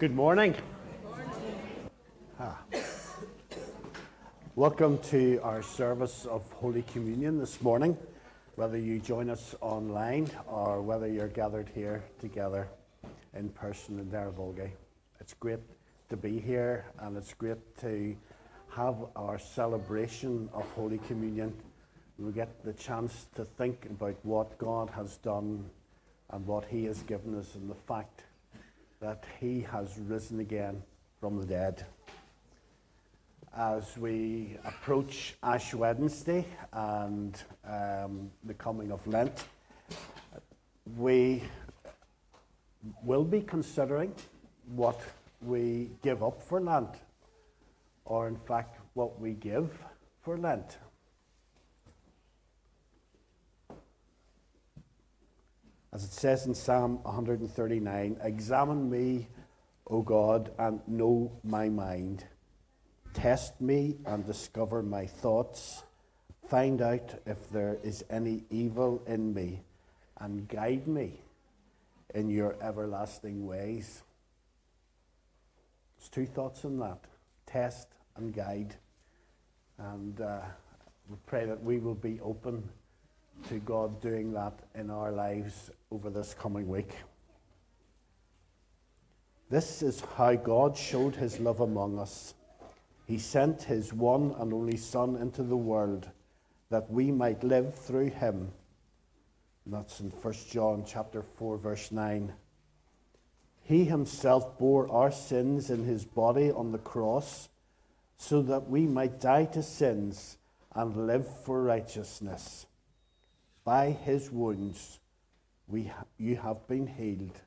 Good morning. Ah. Welcome to our service of Holy Communion this morning, whether you join us online or whether you're gathered here together in person in Derryvolgie. It's great to be here and it's great to have our celebration of Holy Communion. We get the chance to think about what God has done and what He has given us and the fact that he has risen again from the dead. As we approach Ash Wednesday and um, the coming of Lent, we will be considering what we give up for Lent, or in fact, what we give for Lent. As it says in Psalm 139 Examine me, O God, and know my mind. Test me and discover my thoughts. Find out if there is any evil in me, and guide me in your everlasting ways. There's two thoughts in that test and guide. And uh, we pray that we will be open to God doing that in our lives over this coming week. This is how God showed his love among us. He sent his one and only Son into the world that we might live through him. And that's in 1 John chapter 4 verse 9. He himself bore our sins in his body on the cross so that we might die to sins and live for righteousness. By his wounds we you have been healed.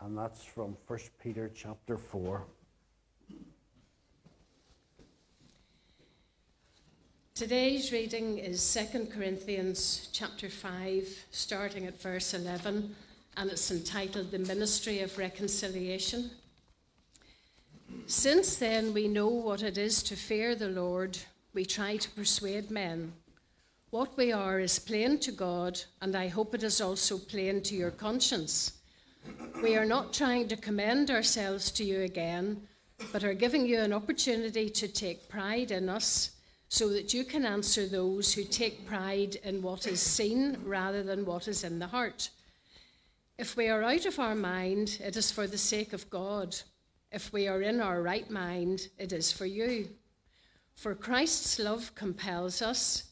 And that's from 1 Peter chapter 4. Today's reading is 2 Corinthians chapter 5, starting at verse 11, and it's entitled The Ministry of Reconciliation. Since then we know what it is to fear the Lord, we try to persuade men. What we are is plain to God, and I hope it is also plain to your conscience. We are not trying to commend ourselves to you again, but are giving you an opportunity to take pride in us so that you can answer those who take pride in what is seen rather than what is in the heart. If we are out of our mind, it is for the sake of God. If we are in our right mind, it is for you. For Christ's love compels us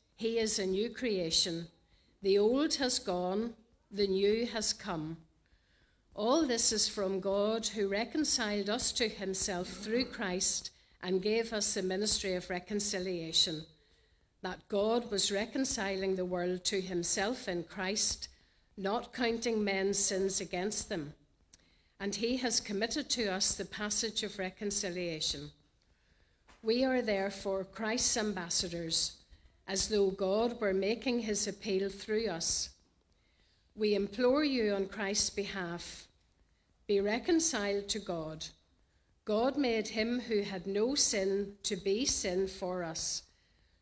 he is a new creation. The old has gone, the new has come. All this is from God who reconciled us to himself through Christ and gave us the ministry of reconciliation. That God was reconciling the world to himself in Christ, not counting men's sins against them. And he has committed to us the passage of reconciliation. We are therefore Christ's ambassadors as though God were making his appeal through us. We implore you on Christ's behalf be reconciled to God. God made him who had no sin to be sin for us,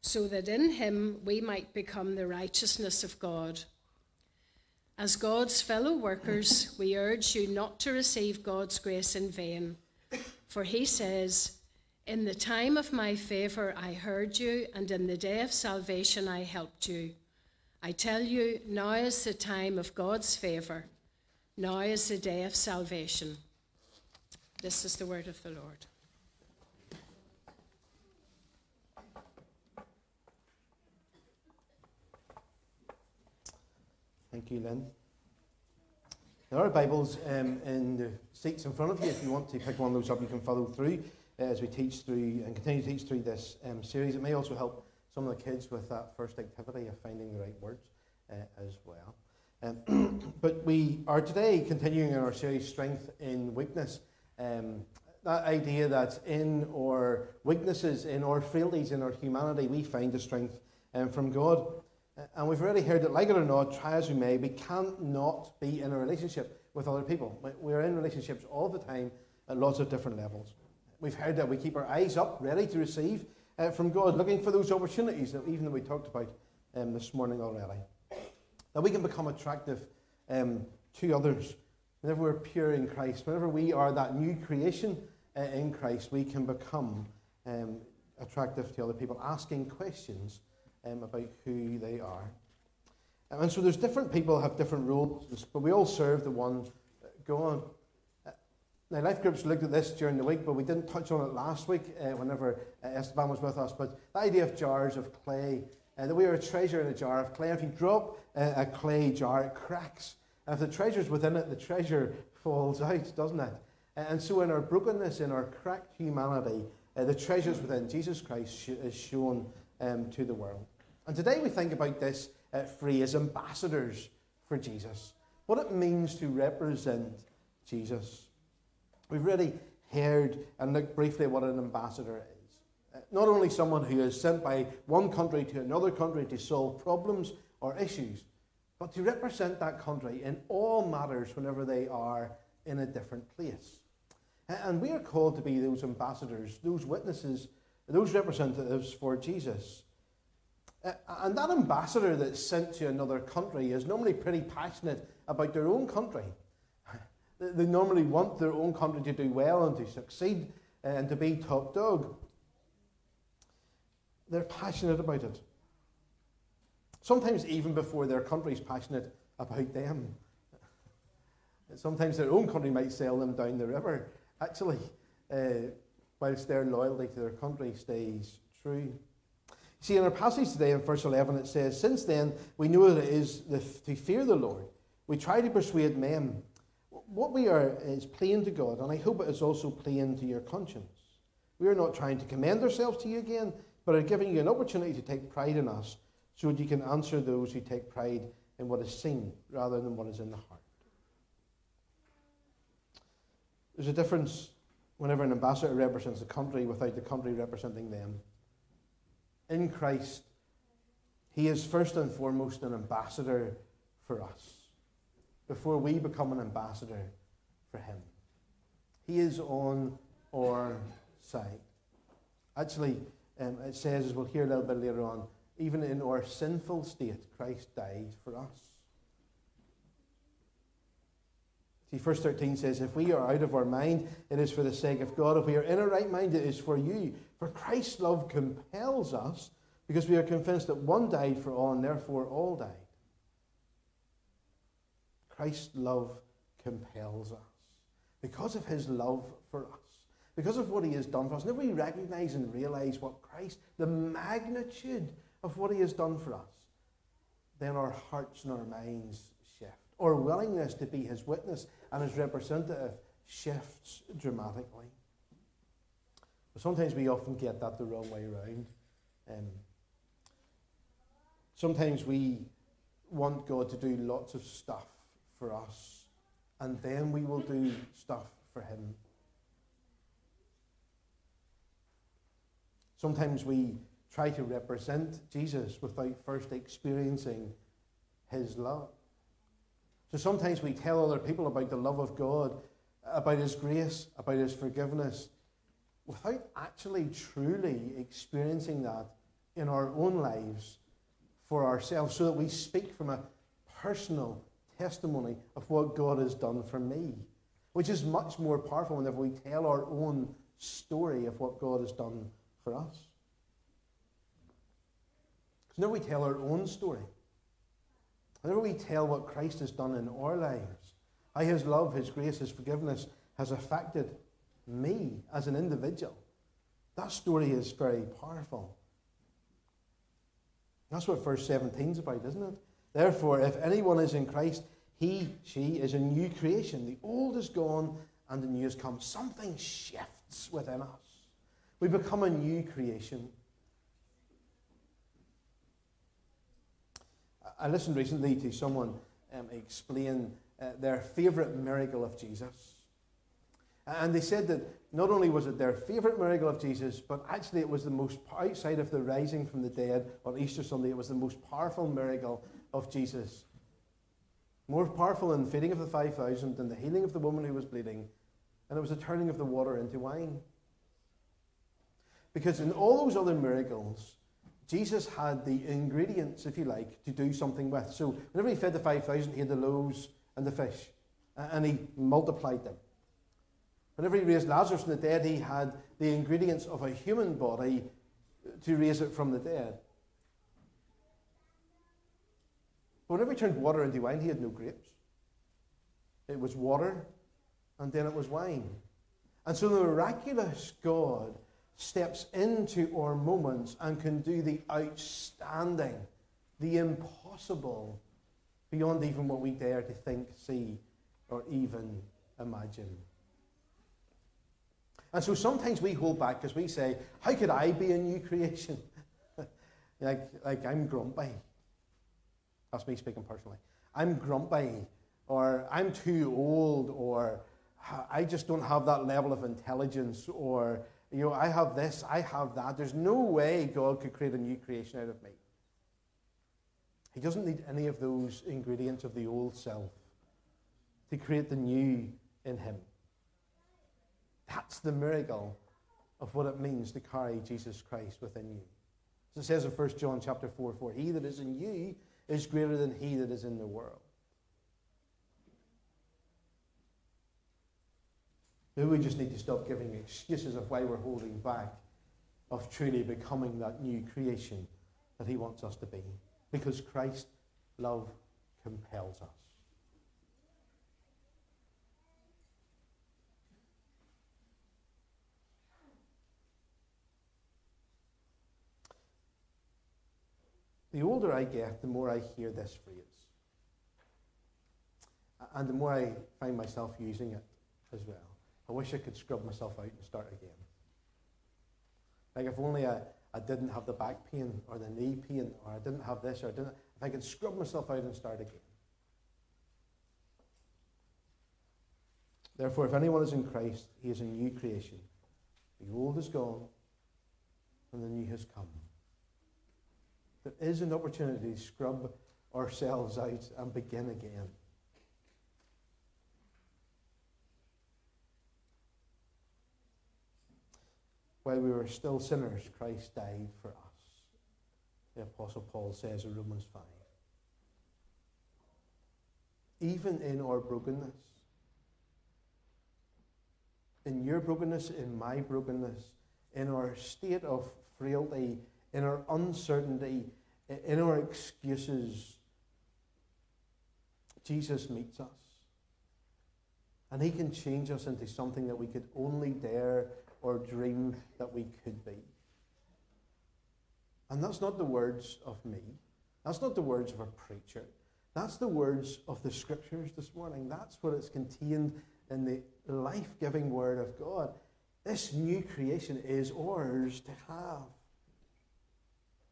so that in him we might become the righteousness of God. As God's fellow workers, we urge you not to receive God's grace in vain, for he says, in the time of my favor, I heard you, and in the day of salvation, I helped you. I tell you, now is the time of God's favor. Now is the day of salvation. This is the word of the Lord. Thank you, Lynn. There are Bibles um, in the seats in front of you. If you want to pick one of those up, you can follow through as we teach through and continue to teach through this um, series. It may also help some of the kids with that first activity of finding the right words uh, as well. Um, but we are today continuing in our series, Strength in Weakness. Um, that idea that in our weaknesses, in our frailties, in our humanity, we find the strength um, from God. And we've already heard that, like it or not, try as we may, we can't not be in a relationship with other people. We're in relationships all the time at lots of different levels. We've heard that we keep our eyes up, ready to receive uh, from God, looking for those opportunities that even that we talked about um, this morning already. That we can become attractive um, to others. Whenever we're pure in Christ, whenever we are that new creation uh, in Christ, we can become um, attractive to other people, asking questions um, about who they are. And so there's different people have different roles, but we all serve the one God. Uh, now, life groups looked at this during the week, but we didn't touch on it last week uh, whenever uh, Esteban was with us. But the idea of jars of clay, uh, that we are a treasure in a jar of clay. If you drop uh, a clay jar, it cracks. And if the treasure's within it, the treasure falls out, doesn't it? And so, in our brokenness, in our cracked humanity, uh, the treasures within Jesus Christ sh- is shown um, to the world. And today we think about this uh, phrase, ambassadors for Jesus, what it means to represent Jesus. We've already heard and looked briefly at what an ambassador is. Uh, not only someone who is sent by one country to another country to solve problems or issues, but to represent that country in all matters whenever they are in a different place. And we are called to be those ambassadors, those witnesses, those representatives for Jesus. And that ambassador that's sent to another country is normally pretty passionate about their own country. They normally want their own country to do well and to succeed uh, and to be top dog. They're passionate about it. Sometimes even before their country's passionate about them. Sometimes their own country might sail them down the river, actually, uh, whilst their loyalty to their country stays true. See, in our passage today in verse 11, it says, Since then we know that it is the, to fear the Lord. We try to persuade men. What we are is plain to God, and I hope it is also plain to your conscience. We are not trying to commend ourselves to you again, but are giving you an opportunity to take pride in us so that you can answer those who take pride in what is seen rather than what is in the heart. There's a difference whenever an ambassador represents a country without the country representing them in Christ, He is first and foremost an ambassador for us before we become an ambassador for Him. He is on our side. Actually, um, it says, as we'll hear a little bit later on, even in our sinful state, Christ died for us. See, verse 13 says, If we are out of our mind, it is for the sake of God. If we are in our right mind, it is for you. For Christ's love compels us because we are convinced that one died for all and therefore all died. Christ's love compels us because of his love for us, because of what he has done for us. And if we recognize and realize what Christ, the magnitude of what he has done for us, then our hearts and our minds shift. Our willingness to be his witness and his representative shifts dramatically. But sometimes we often get that the wrong way around. Um, sometimes we want God to do lots of stuff for us, and then we will do stuff for Him. Sometimes we try to represent Jesus without first experiencing His love. So sometimes we tell other people about the love of God, about His grace, about His forgiveness, without actually truly experiencing that in our own lives for ourselves, so that we speak from a personal testimony of what God has done for me, which is much more powerful whenever we tell our own story of what God has done for us. Because whenever we tell our own story, whenever we tell what Christ has done in our lives, how his love, his grace, his forgiveness has affected me as an individual. That story is very powerful. That's what verse 17 is about, isn't it? Therefore, if anyone is in Christ, he, she is a new creation. The old is gone and the new has come. Something shifts within us. We become a new creation. I listened recently to someone um, explain uh, their favourite miracle of Jesus. And they said that not only was it their favourite miracle of Jesus, but actually it was the most, outside of the rising from the dead on Easter Sunday, it was the most powerful miracle of Jesus. More powerful than the feeding of the 5,000, than the healing of the woman who was bleeding, and it was the turning of the water into wine. Because in all those other miracles, Jesus had the ingredients, if you like, to do something with. So whenever he fed the 5,000, he had the loaves and the fish, and he multiplied them. Whenever he raised Lazarus from the dead, he had the ingredients of a human body to raise it from the dead. But whenever he turned water into wine, he had no grapes. It was water, and then it was wine. And so the miraculous God steps into our moments and can do the outstanding, the impossible, beyond even what we dare to think, see, or even imagine. And so sometimes we hold back because we say, How could I be a new creation? like, like I'm grumpy. That's me speaking personally. I'm grumpy, or I'm too old, or I just don't have that level of intelligence, or you know, I have this, I have that. There's no way God could create a new creation out of me. He doesn't need any of those ingredients of the old self to create the new in him. That's the miracle of what it means to carry Jesus Christ within you. As it says in 1 John chapter 4, 4, He that is in you is greater than he that is in the world. Maybe we just need to stop giving excuses of why we're holding back of truly becoming that new creation that He wants us to be. Because Christ's love compels us. The older I get, the more I hear this phrase. And the more I find myself using it as well. I wish I could scrub myself out and start again. Like if only I, I didn't have the back pain or the knee pain or I didn't have this or I didn't, if I could scrub myself out and start again. Therefore, if anyone is in Christ, he is a new creation. The old is gone and the new has come. There is an opportunity to scrub ourselves out and begin again. While we were still sinners, Christ died for us. The Apostle Paul says in Romans 5. Even in our brokenness, in your brokenness, in my brokenness, in our state of frailty, in our uncertainty, in our excuses, Jesus meets us. And he can change us into something that we could only dare or dream that we could be. And that's not the words of me. That's not the words of a preacher. That's the words of the scriptures this morning. That's what is contained in the life giving word of God. This new creation is ours to have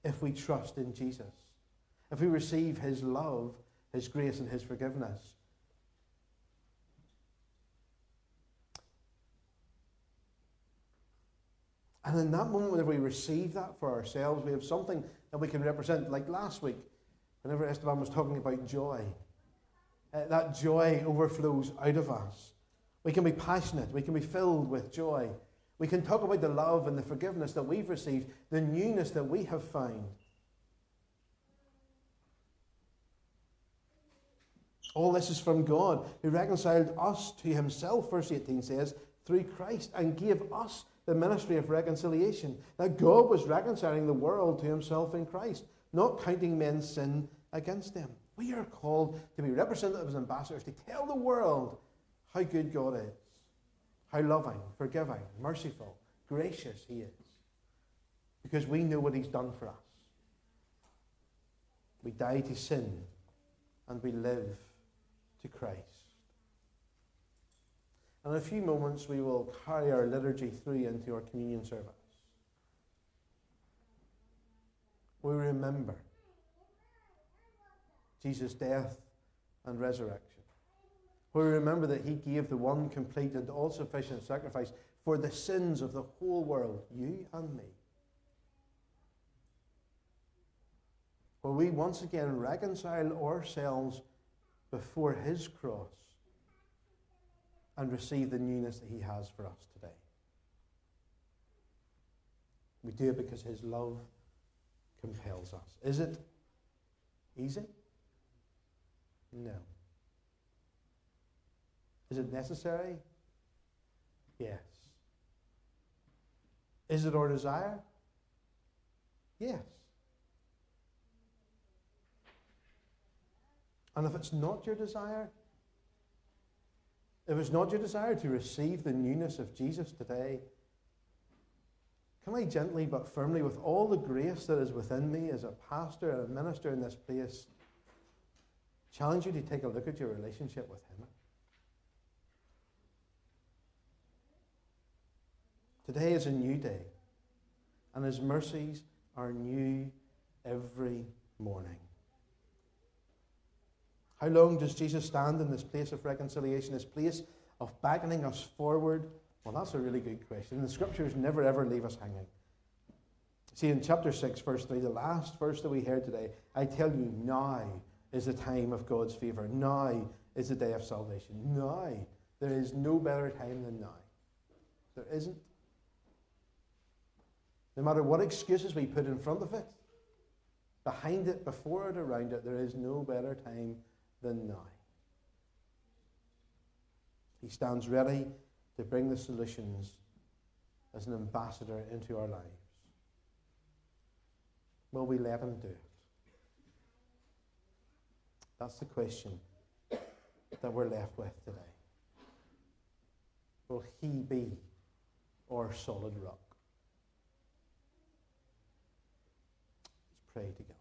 if we trust in Jesus, if we receive his love, his grace, and his forgiveness. And in that moment, whenever we receive that for ourselves, we have something that we can represent. Like last week, whenever Esteban was talking about joy, uh, that joy overflows out of us. We can be passionate, we can be filled with joy. We can talk about the love and the forgiveness that we've received, the newness that we have found. All this is from God, who reconciled us to himself, verse 18 says, through Christ, and gave us the ministry of reconciliation. That God was reconciling the world to himself in Christ, not counting men's sin against them. We are called to be representatives and ambassadors to tell the world how good God is, how loving, forgiving, merciful, gracious He is. Because we know what He's done for us. We die to sin and we live to Christ. And in a few moments, we will carry our liturgy through into our communion service. We remember Jesus' death and resurrection. We remember that He gave the one complete and all sufficient sacrifice for the sins of the whole world, you and me. Where we once again reconcile ourselves before His cross and receive the newness that He has for us today. We do it because His love compels us. Is it easy? No. Is it necessary? Yes. Is it our desire? Yes. And if it's not your desire, if it's not your desire to receive the newness of Jesus today, can I gently but firmly, with all the grace that is within me as a pastor and a minister in this place, challenge you to take a look at your relationship with Him? Today is a new day, and His mercies are new every morning. How long does Jesus stand in this place of reconciliation, this place of beckoning us forward? Well, that's a really good question. The scriptures never ever leave us hanging. See, in chapter 6, verse 3, the last verse that we heard today, I tell you, now is the time of God's favour. Now is the day of salvation. Now. There is no better time than now. There isn't. No matter what excuses we put in front of it, behind it, before it, around it, there is no better time than now. He stands ready to bring the solutions as an ambassador into our lives. Will we let him do it? That's the question that we're left with today. Will he be our solid rock? Pray together.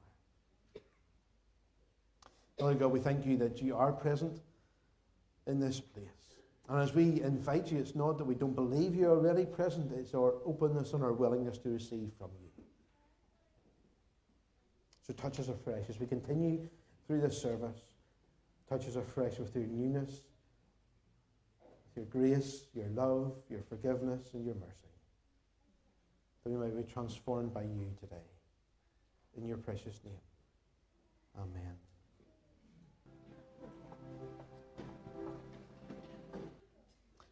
Lord God, we thank you that you are present in this place. And as we invite you, it's not that we don't believe you're already present, it's our openness and our willingness to receive from you. So touch us afresh as we continue through this service. Touch us afresh with your newness, with your grace, your love, your forgiveness, and your mercy. That we may be transformed by you today in your precious name. Amen.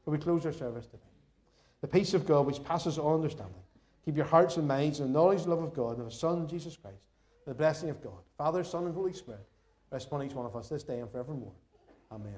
But we close our service today. The peace of God, which passes all understanding, keep your hearts and minds in the knowledge and love of God and of His Son, Jesus Christ, the blessing of God, Father, Son, and Holy Spirit, rest upon each one of us this day and forevermore. Amen.